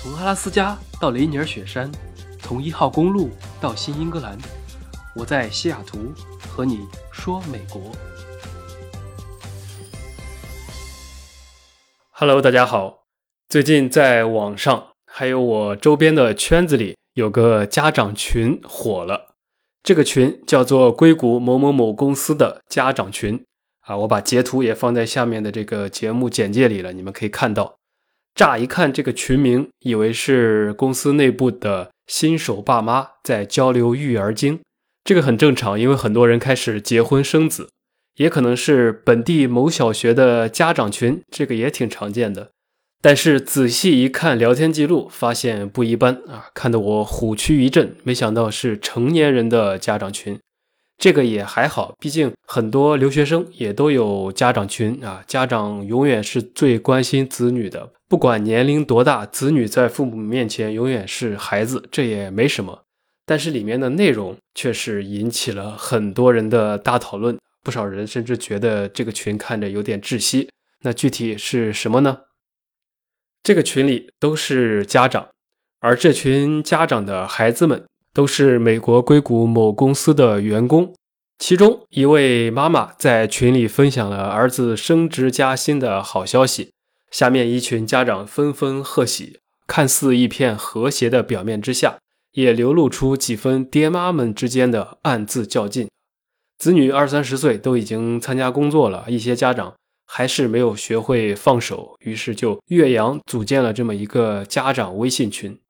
从阿拉斯加到雷尼尔雪山，从一号公路到新英格兰，我在西雅图和你说美国。Hello，大家好。最近在网上还有我周边的圈子里有个家长群火了，这个群叫做硅谷某某某公司的家长群啊，我把截图也放在下面的这个节目简介里了，你们可以看到。乍一看这个群名，以为是公司内部的新手爸妈在交流育儿经，这个很正常，因为很多人开始结婚生子，也可能是本地某小学的家长群，这个也挺常见的。但是仔细一看聊天记录，发现不一般啊，看得我虎躯一震，没想到是成年人的家长群。这个也还好，毕竟很多留学生也都有家长群啊。家长永远是最关心子女的，不管年龄多大，子女在父母面前永远是孩子，这也没什么。但是里面的内容却是引起了很多人的大讨论，不少人甚至觉得这个群看着有点窒息。那具体是什么呢？这个群里都是家长，而这群家长的孩子们。都是美国硅谷某公司的员工，其中一位妈妈在群里分享了儿子升职加薪的好消息，下面一群家长纷纷贺喜，看似一片和谐的表面之下，也流露出几分爹妈们之间的暗自较劲。子女二三十岁都已经参加工作了，一些家长还是没有学会放手，于是就岳阳组建了这么一个家长微信群。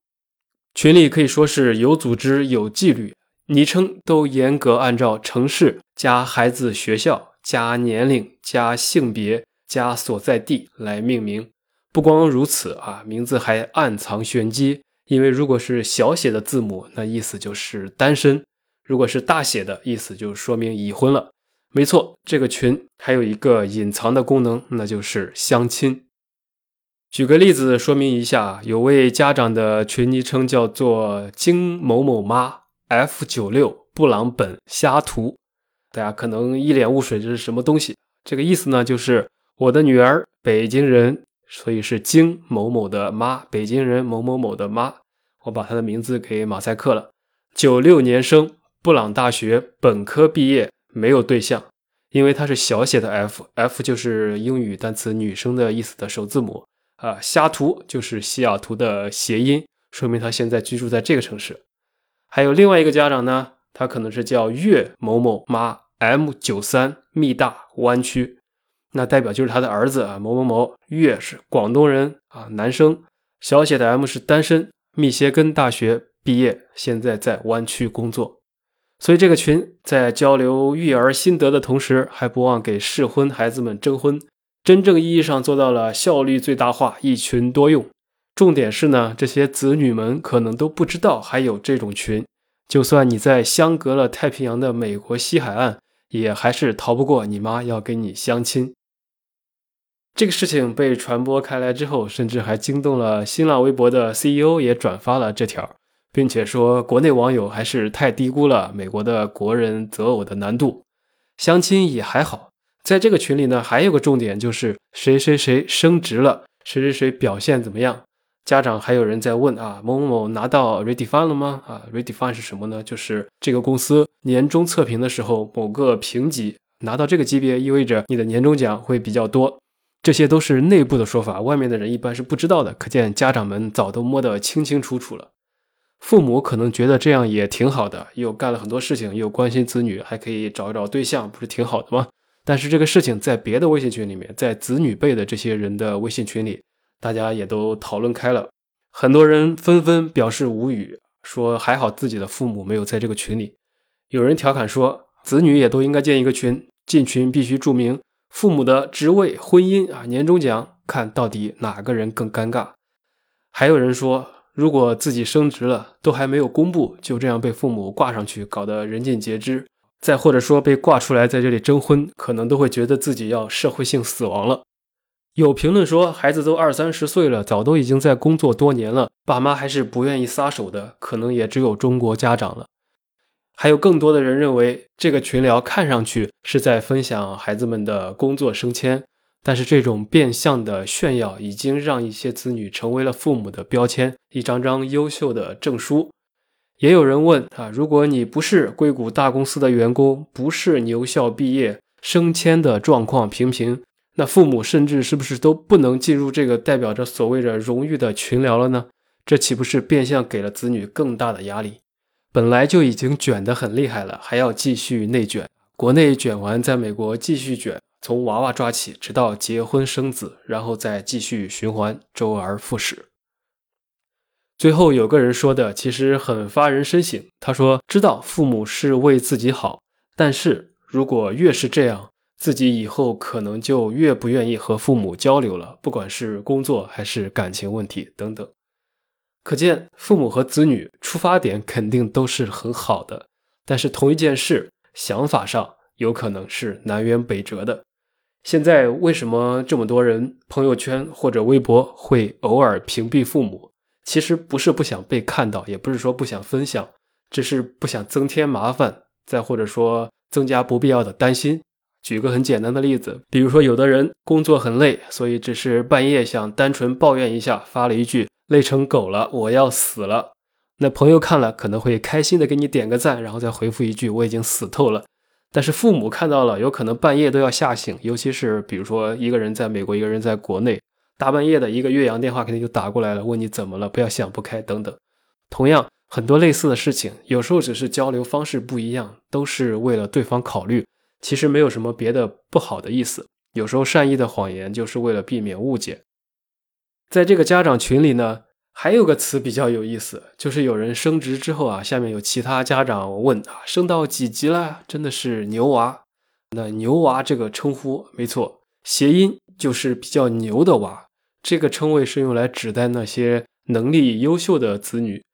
群里可以说是有组织、有纪律，昵称都严格按照城市加孩子学校加年龄加性别加所在地来命名。不光如此啊，名字还暗藏玄机，因为如果是小写的字母，那意思就是单身；如果是大写的意思，就说明已婚了。没错，这个群还有一个隐藏的功能，那就是相亲。举个例子说明一下，有位家长的群昵称叫做“金某某妈 F 九六布朗本虾图”，大家可能一脸雾水，这是什么东西？这个意思呢，就是我的女儿北京人，所以是金某某的妈，北京人某某某的妈。我把她的名字给马赛克了。九六年生，布朗大学本科毕业，没有对象，因为她是小写的 F，F 就是英语单词女生的意思的首字母。啊，西图就是西雅图的谐音，说明他现在居住在这个城市。还有另外一个家长呢，他可能是叫岳某某妈 M 九三密大湾区，那代表就是他的儿子啊某某某岳是广东人啊，男生，小写的 M 是单身，密歇根大学毕业，现在在湾区工作。所以这个群在交流育儿心得的同时，还不忘给适婚孩子们征婚。真正意义上做到了效率最大化、一群多用。重点是呢，这些子女们可能都不知道还有这种群。就算你在相隔了太平洋的美国西海岸，也还是逃不过你妈要跟你相亲。这个事情被传播开来之后，甚至还惊动了新浪微博的 CEO 也转发了这条，并且说国内网友还是太低估了美国的国人择偶的难度。相亲也还好。在这个群里呢，还有个重点就是谁谁谁升职了，谁谁谁表现怎么样？家长还有人在问啊，某某某拿到 redefine 了吗？啊，redefine 是什么呢？就是这个公司年终测评的时候，某个评级拿到这个级别，意味着你的年终奖会比较多。这些都是内部的说法，外面的人一般是不知道的。可见家长们早都摸得清清楚楚了。父母可能觉得这样也挺好的，又干了很多事情，又关心子女，还可以找一找对象，不是挺好的吗？但是这个事情在别的微信群里面，在子女辈的这些人的微信群里，大家也都讨论开了，很多人纷纷表示无语，说还好自己的父母没有在这个群里。有人调侃说，子女也都应该建一个群，进群必须注明父母的职位、婚姻啊、年终奖，看到底哪个人更尴尬。还有人说，如果自己升职了，都还没有公布，就这样被父母挂上去，搞得人尽皆知。再或者说被挂出来在这里征婚，可能都会觉得自己要社会性死亡了。有评论说，孩子都二三十岁了，早都已经在工作多年了，爸妈还是不愿意撒手的，可能也只有中国家长了。还有更多的人认为，这个群聊看上去是在分享孩子们的工作升迁，但是这种变相的炫耀，已经让一些子女成为了父母的标签，一张张优秀的证书。也有人问啊，如果你不是硅谷大公司的员工，不是牛校毕业，升迁的状况平平，那父母甚至是不是都不能进入这个代表着所谓的荣誉的群聊了呢？这岂不是变相给了子女更大的压力？本来就已经卷得很厉害了，还要继续内卷。国内卷完，在美国继续卷，从娃娃抓起，直到结婚生子，然后再继续循环，周而复始。最后有个人说的，其实很发人深省。他说：“知道父母是为自己好，但是如果越是这样，自己以后可能就越不愿意和父母交流了，不管是工作还是感情问题等等。”可见，父母和子女出发点肯定都是很好的，但是同一件事，想法上有可能是南辕北辙的。现在为什么这么多人朋友圈或者微博会偶尔屏蔽父母？其实不是不想被看到，也不是说不想分享，只是不想增添麻烦，再或者说增加不必要的担心。举个很简单的例子，比如说有的人工作很累，所以只是半夜想单纯抱怨一下，发了一句。累成狗了，我要死了。那朋友看了可能会开心的给你点个赞，然后再回复一句我已经死透了。但是父母看到了，有可能半夜都要吓醒，尤其是比如说一个人在美国，一个人在国内，大半夜的一个岳阳电话肯定就打过来了，问你怎么了，不要想不开等等。同样，很多类似的事情，有时候只是交流方式不一样，都是为了对方考虑，其实没有什么别的不好的意思。有时候善意的谎言就是为了避免误解。在这个家长群里呢，还有个词比较有意思，就是有人升职之后啊，下面有其他家长问啊，升到几级了？真的是牛娃？那牛娃这个称呼没错，谐音就是比较牛的娃。这个称谓是用来指代那些能力优秀的子女，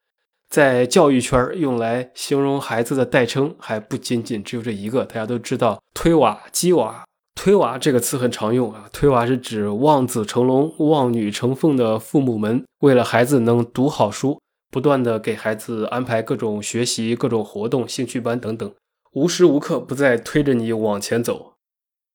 在教育圈用来形容孩子的代称还不仅仅只有这一个，大家都知道推娃、鸡娃。推娃这个词很常用啊，推娃是指望子成龙、望女成凤的父母们，为了孩子能读好书，不断的给孩子安排各种学习、各种活动、兴趣班等等，无时无刻不在推着你往前走。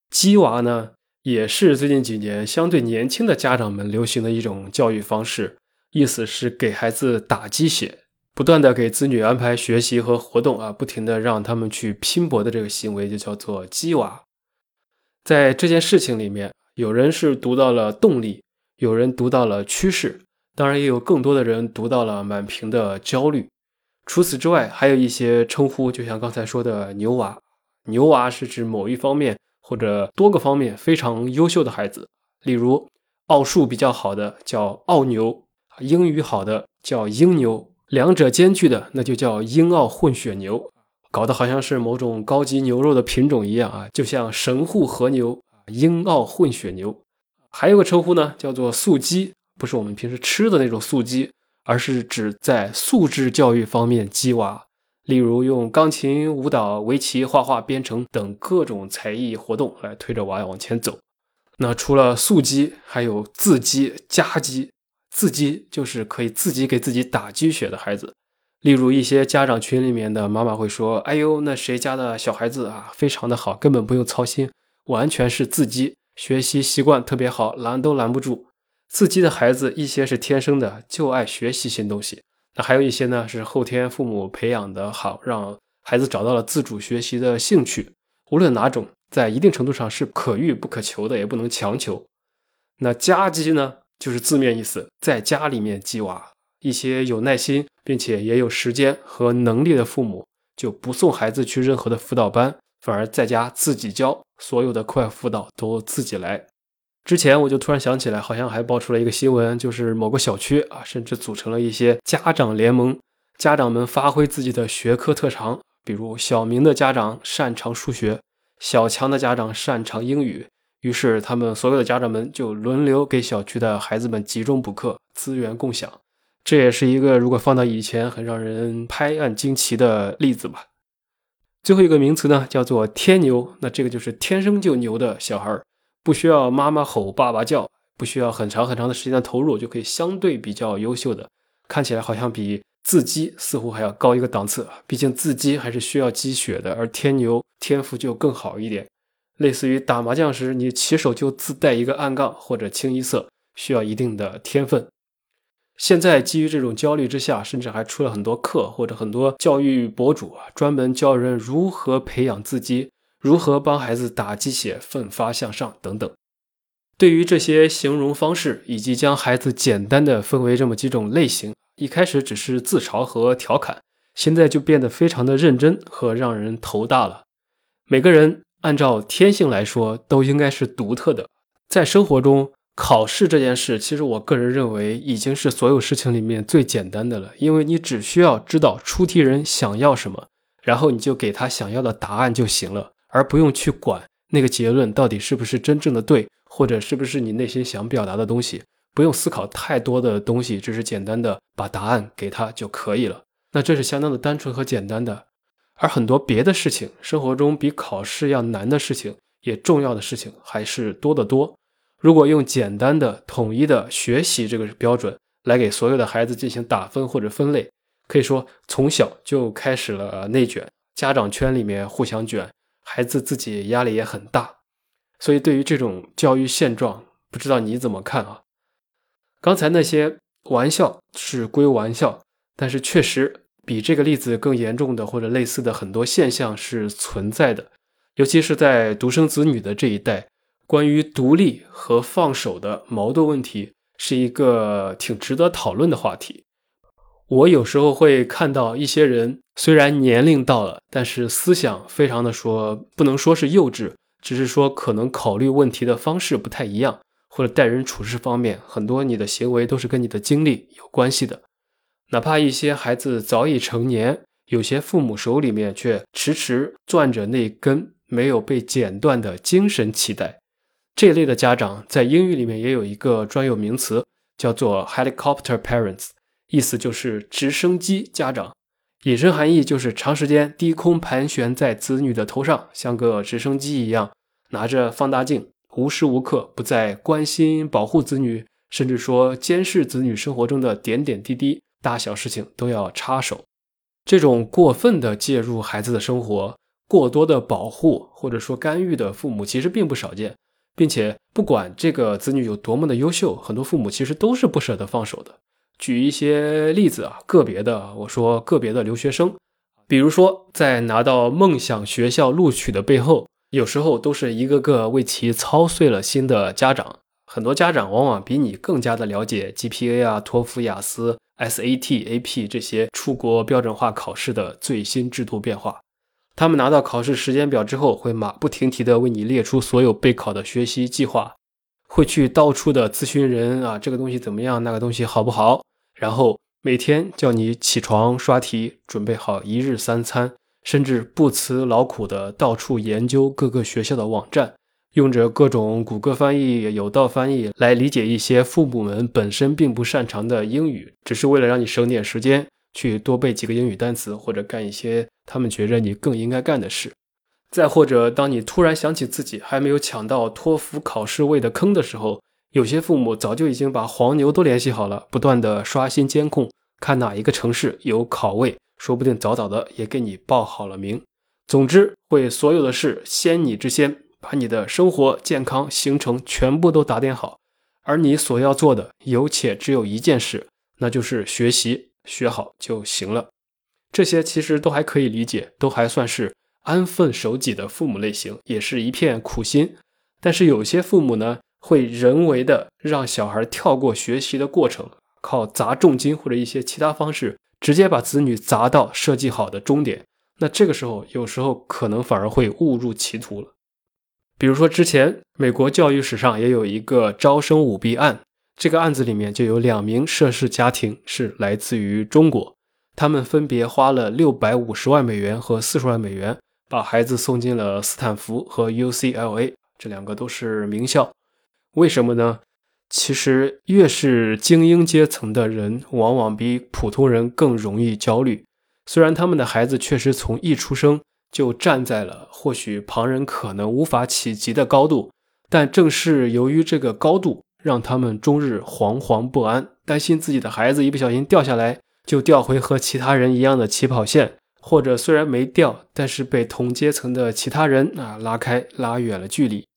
鸡娃呢，也是最近几年相对年轻的家长们流行的一种教育方式，意思是给孩子打鸡血，不断的给子女安排学习和活动啊，不停的让他们去拼搏的这个行为就叫做鸡娃。在这件事情里面，有人是读到了动力，有人读到了趋势，当然也有更多的人读到了满屏的焦虑。除此之外，还有一些称呼，就像刚才说的“牛娃”，牛娃是指某一方面或者多个方面非常优秀的孩子，例如奥数比较好的叫奥牛，英语好的叫英牛，两者兼具的那就叫英奥混血牛。搞得好像是某种高级牛肉的品种一样啊，就像神户和牛英奥混血牛。还有个称呼呢，叫做素鸡，不是我们平时吃的那种素鸡，而是指在素质教育方面鸡娃。例如用钢琴、舞蹈、围棋、画画、编程等各种才艺活动来推着娃往前走。那除了素鸡，还有自鸡、家鸡。自鸡就是可以自己给自己打鸡血的孩子。例如一些家长群里面的妈妈会说：“哎呦，那谁家的小孩子啊，非常的好，根本不用操心，完全是自激，学习习惯特别好，拦都拦不住。”自激的孩子，一些是天生的，就爱学习新东西；还有一些呢，是后天父母培养的好，让孩子找到了自主学习的兴趣。无论哪种，在一定程度上是可遇不可求的，也不能强求。那家鸡呢，就是字面意思，在家里面鸡娃。一些有耐心并且也有时间和能力的父母，就不送孩子去任何的辅导班，反而在家自己教，所有的课外辅导都自己来。之前我就突然想起来，好像还爆出了一个新闻，就是某个小区啊，甚至组成了一些家长联盟，家长们发挥自己的学科特长，比如小明的家长擅长数学，小强的家长擅长英语，于是他们所有的家长们就轮流给小区的孩子们集中补课，资源共享。这也是一个如果放到以前很让人拍案惊奇的例子吧。最后一个名词呢，叫做天牛。那这个就是天生就牛的小孩儿，不需要妈妈吼、爸爸叫，不需要很长很长的时间的投入，就可以相对比较优秀的。看起来好像比自鸡似乎还要高一个档次。毕竟自鸡还是需要积血的，而天牛天赋就更好一点。类似于打麻将时，你起手就自带一个暗杠或者清一色，需要一定的天分。现在基于这种焦虑之下，甚至还出了很多课或者很多教育博主啊，专门教人如何培养自己，如何帮孩子打鸡血、奋发向上等等。对于这些形容方式，以及将孩子简单的分为这么几种类型，一开始只是自嘲和调侃，现在就变得非常的认真和让人头大了。每个人按照天性来说，都应该是独特的。在生活中，考试这件事，其实我个人认为已经是所有事情里面最简单的了，因为你只需要知道出题人想要什么，然后你就给他想要的答案就行了，而不用去管那个结论到底是不是真正的对。或者是不是你内心想表达的东西，不用思考太多的东西，只是简单的把答案给他就可以了。那这是相当的单纯和简单的。而很多别的事情，生活中比考试要难的事情，也重要的事情还是多得多。如果用简单的、统一的学习这个标准来给所有的孩子进行打分或者分类，可以说从小就开始了内卷，家长圈里面互相卷，孩子自己压力也很大。所以，对于这种教育现状，不知道你怎么看啊？刚才那些玩笑是归玩笑，但是确实比这个例子更严重的或者类似的很多现象是存在的，尤其是在独生子女的这一代，关于独立和放手的矛盾问题，是一个挺值得讨论的话题。我有时候会看到一些人，虽然年龄到了，但是思想非常的说，不能说是幼稚。只是说，可能考虑问题的方式不太一样，或者待人处事方面，很多你的行为都是跟你的经历有关系的。哪怕一些孩子早已成年，有些父母手里面却迟迟攥着那根没有被剪断的精神脐带。这一类的家长在英语里面也有一个专有名词，叫做 helicopter parents，意思就是直升机家长。引申含义就是长时间低空盘旋在子女的头上，像个直升机一样，拿着放大镜，无时无刻不在关心、保护子女，甚至说监视子女生活中的点点滴滴、大小事情都要插手。这种过分的介入孩子的生活、过多的保护或者说干预的父母，其实并不少见，并且不管这个子女有多么的优秀，很多父母其实都是不舍得放手的。举一些例子啊，个别的，我说个别的留学生，比如说在拿到梦想学校录取的背后，有时候都是一个个为其操碎了心的家长。很多家长往往比你更加的了解 GPA 啊、托福、雅思、SAT、AP 这些出国标准化考试的最新制度变化。他们拿到考试时间表之后，会马不停蹄地为你列出所有备考的学习计划，会去到处的咨询人啊，这个东西怎么样，那个东西好不好？然后每天叫你起床刷题，准备好一日三餐，甚至不辞劳苦的到处研究各个学校的网站，用着各种谷歌翻译、有道翻译来理解一些父母们本身并不擅长的英语，只是为了让你省点时间，去多背几个英语单词，或者干一些他们觉着你更应该干的事。再或者，当你突然想起自己还没有抢到托福考试位的坑的时候。有些父母早就已经把黄牛都联系好了，不断的刷新监控，看哪一个城市有考位，说不定早早的也给你报好了名。总之，会所有的事先你之先，把你的生活、健康、行程全部都打点好。而你所要做的，有且只有一件事，那就是学习，学好就行了。这些其实都还可以理解，都还算是安分守己的父母类型，也是一片苦心。但是有些父母呢？会人为的让小孩跳过学习的过程，靠砸重金或者一些其他方式，直接把子女砸到设计好的终点。那这个时候，有时候可能反而会误入歧途了。比如说，之前美国教育史上也有一个招生舞弊案，这个案子里面就有两名涉事家庭是来自于中国，他们分别花了六百五十万美元和四十万美元，把孩子送进了斯坦福和 UCLA，这两个都是名校。为什么呢？其实越是精英阶层的人，往往比普通人更容易焦虑。虽然他们的孩子确实从一出生就站在了或许旁人可能无法企及的高度，但正是由于这个高度，让他们终日惶惶不安，担心自己的孩子一不小心掉下来，就掉回和其他人一样的起跑线，或者虽然没掉，但是被同阶层的其他人啊拉开、拉远了距离。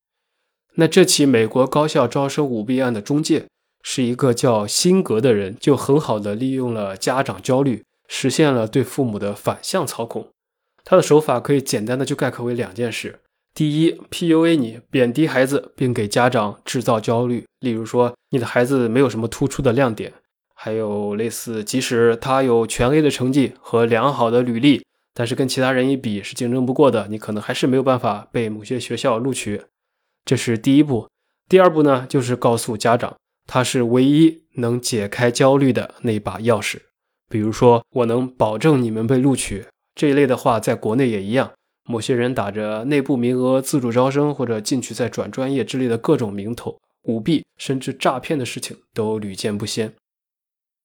那这起美国高校招生舞弊案的中介是一个叫辛格的人，就很好的利用了家长焦虑，实现了对父母的反向操控。他的手法可以简单的就概括为两件事：第一，PUA 你，贬低孩子，并给家长制造焦虑，例如说你的孩子没有什么突出的亮点。还有类似，即使他有全 A 的成绩和良好的履历，但是跟其他人一比是竞争不过的，你可能还是没有办法被某些学校录取。这是第一步。第二步呢，就是告诉家长，他是唯一能解开焦虑的那把钥匙。比如说，我能保证你们被录取这一类的话，在国内也一样。某些人打着内部名额、自主招生或者进去再转专业之类的各种名头，舞弊甚至诈骗的事情都屡见不鲜。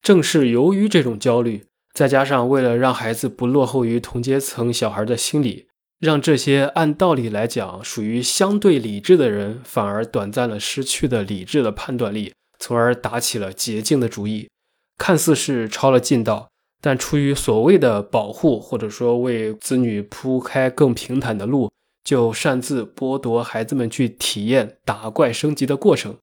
正是由于这种焦虑，再加上为了让孩子不落后于同阶层小孩的心理，让这些按道理来讲属于相对理智的人，反而短暂了失去的理智的判断力，从而打起了捷径的主意。看似是抄了近道，但出于所谓的保护，或者说为子女铺开更平坦的路，就擅自剥夺孩子们去体验打怪升级的过程。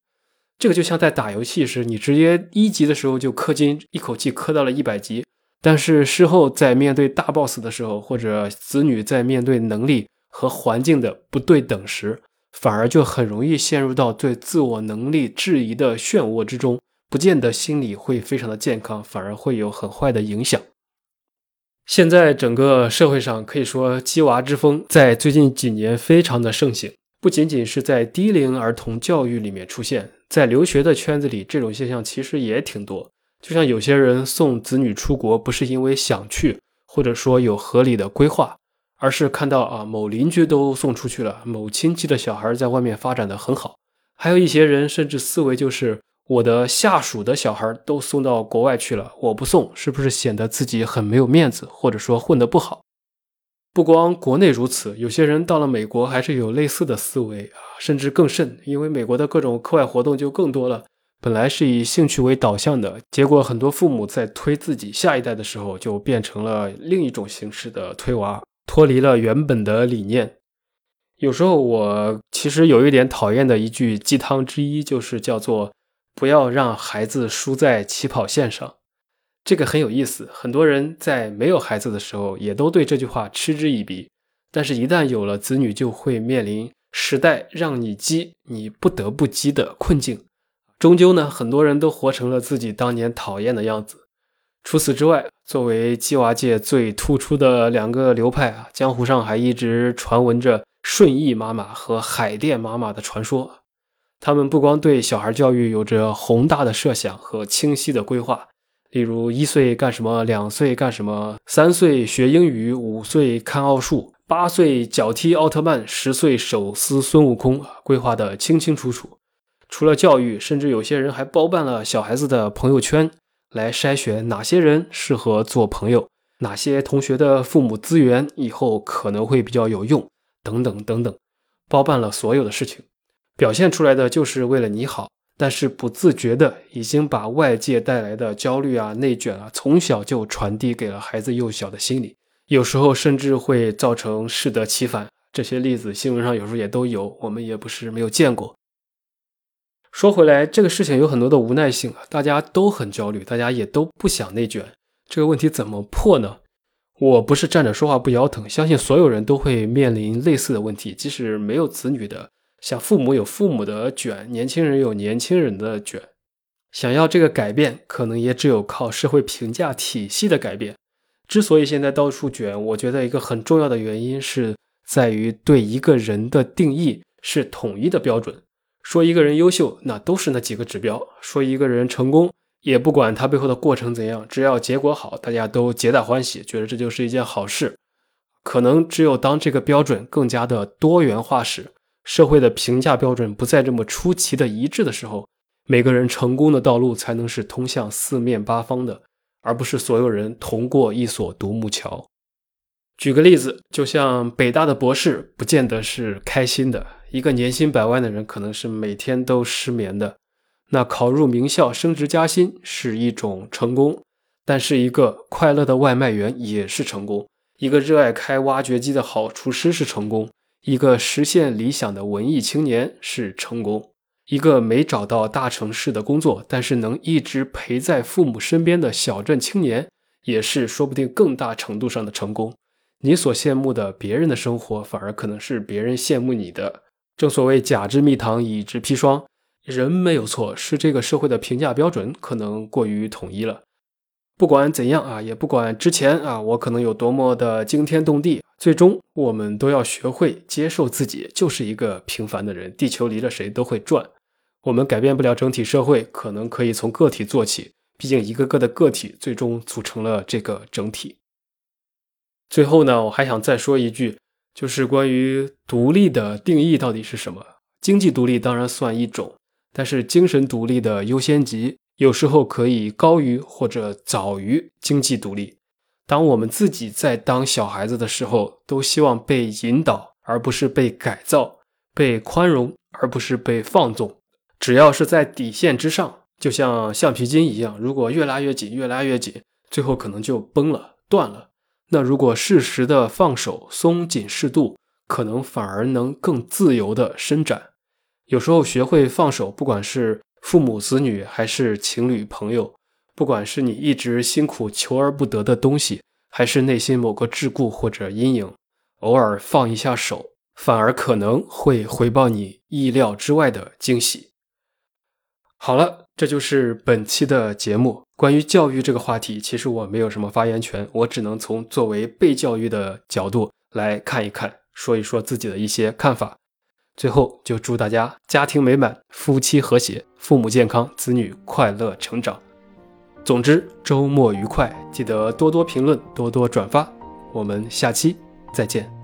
这个就像在打游戏时，你直接一级的时候就氪金，一口气氪到了一百级，但是事后在面对大 boss 的时候，或者子女在面对能力和环境的不对等时，反而就很容易陷入到对自我能力质疑的漩涡之中，不见得心理会非常的健康，反而会有很坏的影响。现在整个社会上可以说“鸡娃之风”在最近几年非常的盛行。不仅仅是在低龄儿童教育里面出现，在留学的圈子里，这种现象其实也挺多。就像有些人送子女出国，不是因为想去，或者说有合理的规划，而是看到啊某邻居都送出去了，某亲戚的小孩在外面发展的很好。还有一些人甚至思维就是我的下属的小孩都送到国外去了，我不送是不是显得自己很没有面子，或者说混得不好？不光国内如此，有些人到了美国还是有类似的思维啊，甚至更甚，因为美国的各种课外活动就更多了。本来是以兴趣为导向的，结果很多父母在推自己下一代的时候，就变成了另一种形式的推娃，脱离了原本的理念。有时候我其实有一点讨厌的一句鸡汤之一，就是叫做“不要让孩子输在起跑线上”。这个很有意思，很多人在没有孩子的时候也都对这句话嗤之以鼻，但是，一旦有了子女，就会面临时代让你鸡，你不得不鸡的困境。终究呢，很多人都活成了自己当年讨厌的样子。除此之外，作为鸡娃界最突出的两个流派啊，江湖上还一直传闻着顺义妈妈和海淀妈妈的传说。他们不光对小孩教育有着宏大的设想和清晰的规划。例如一岁干什么，两岁干什么，三岁学英语，五岁看奥数，八岁脚踢奥特曼，十岁手撕孙悟空，规划的清清楚楚。除了教育，甚至有些人还包办了小孩子的朋友圈，来筛选哪些人适合做朋友，哪些同学的父母资源以后可能会比较有用，等等等等，包办了所有的事情，表现出来的就是为了你好。但是不自觉的已经把外界带来的焦虑啊、内卷啊，从小就传递给了孩子幼小的心理，有时候甚至会造成适得其反。这些例子新闻上有时候也都有，我们也不是没有见过。说回来，这个事情有很多的无奈性啊，大家都很焦虑，大家也都不想内卷。这个问题怎么破呢？我不是站着说话不腰疼，相信所有人都会面临类似的问题，即使没有子女的。像父母有父母的卷，年轻人有年轻人的卷，想要这个改变，可能也只有靠社会评价体系的改变。之所以现在到处卷，我觉得一个很重要的原因是在于对一个人的定义是统一的标准。说一个人优秀，那都是那几个指标；说一个人成功，也不管他背后的过程怎样，只要结果好，大家都皆大欢喜，觉得这就是一件好事。可能只有当这个标准更加的多元化时，社会的评价标准不再这么出奇的一致的时候，每个人成功的道路才能是通向四面八方的，而不是所有人同过一所独木桥。举个例子，就像北大的博士，不见得是开心的；一个年薪百万的人，可能是每天都失眠的。那考入名校、升职加薪是一种成功，但是一个快乐的外卖员也是成功。一个热爱开挖掘机的好厨师是成功，一个实现理想的文艺青年是成功，一个没找到大城市的工作，但是能一直陪在父母身边的小镇青年，也是说不定更大程度上的成功。你所羡慕的别人的生活，反而可能是别人羡慕你的。正所谓甲之蜜糖，乙之砒霜，人没有错，是这个社会的评价标准可能过于统一了。不管怎样啊，也不管之前啊，我可能有多么的惊天动地，最终我们都要学会接受自己就是一个平凡的人。地球离了谁都会转，我们改变不了整体社会，可能可以从个体做起。毕竟一个个的个体最终组成了这个整体。最后呢，我还想再说一句，就是关于独立的定义到底是什么？经济独立当然算一种，但是精神独立的优先级。有时候可以高于或者早于经济独立。当我们自己在当小孩子的时候，都希望被引导，而不是被改造；被宽容，而不是被放纵。只要是在底线之上，就像橡皮筋一样，如果越拉越紧，越拉越紧，最后可能就崩了、断了。那如果适时的放手，松紧适度，可能反而能更自由的伸展。有时候学会放手，不管是。父母子女还是情侣朋友，不管是你一直辛苦求而不得的东西，还是内心某个桎梏或者阴影，偶尔放一下手，反而可能会回报你意料之外的惊喜。好了，这就是本期的节目。关于教育这个话题，其实我没有什么发言权，我只能从作为被教育的角度来看一看，说一说自己的一些看法。最后，就祝大家家庭美满，夫妻和谐，父母健康，子女快乐成长。总之，周末愉快！记得多多评论，多多转发。我们下期再见。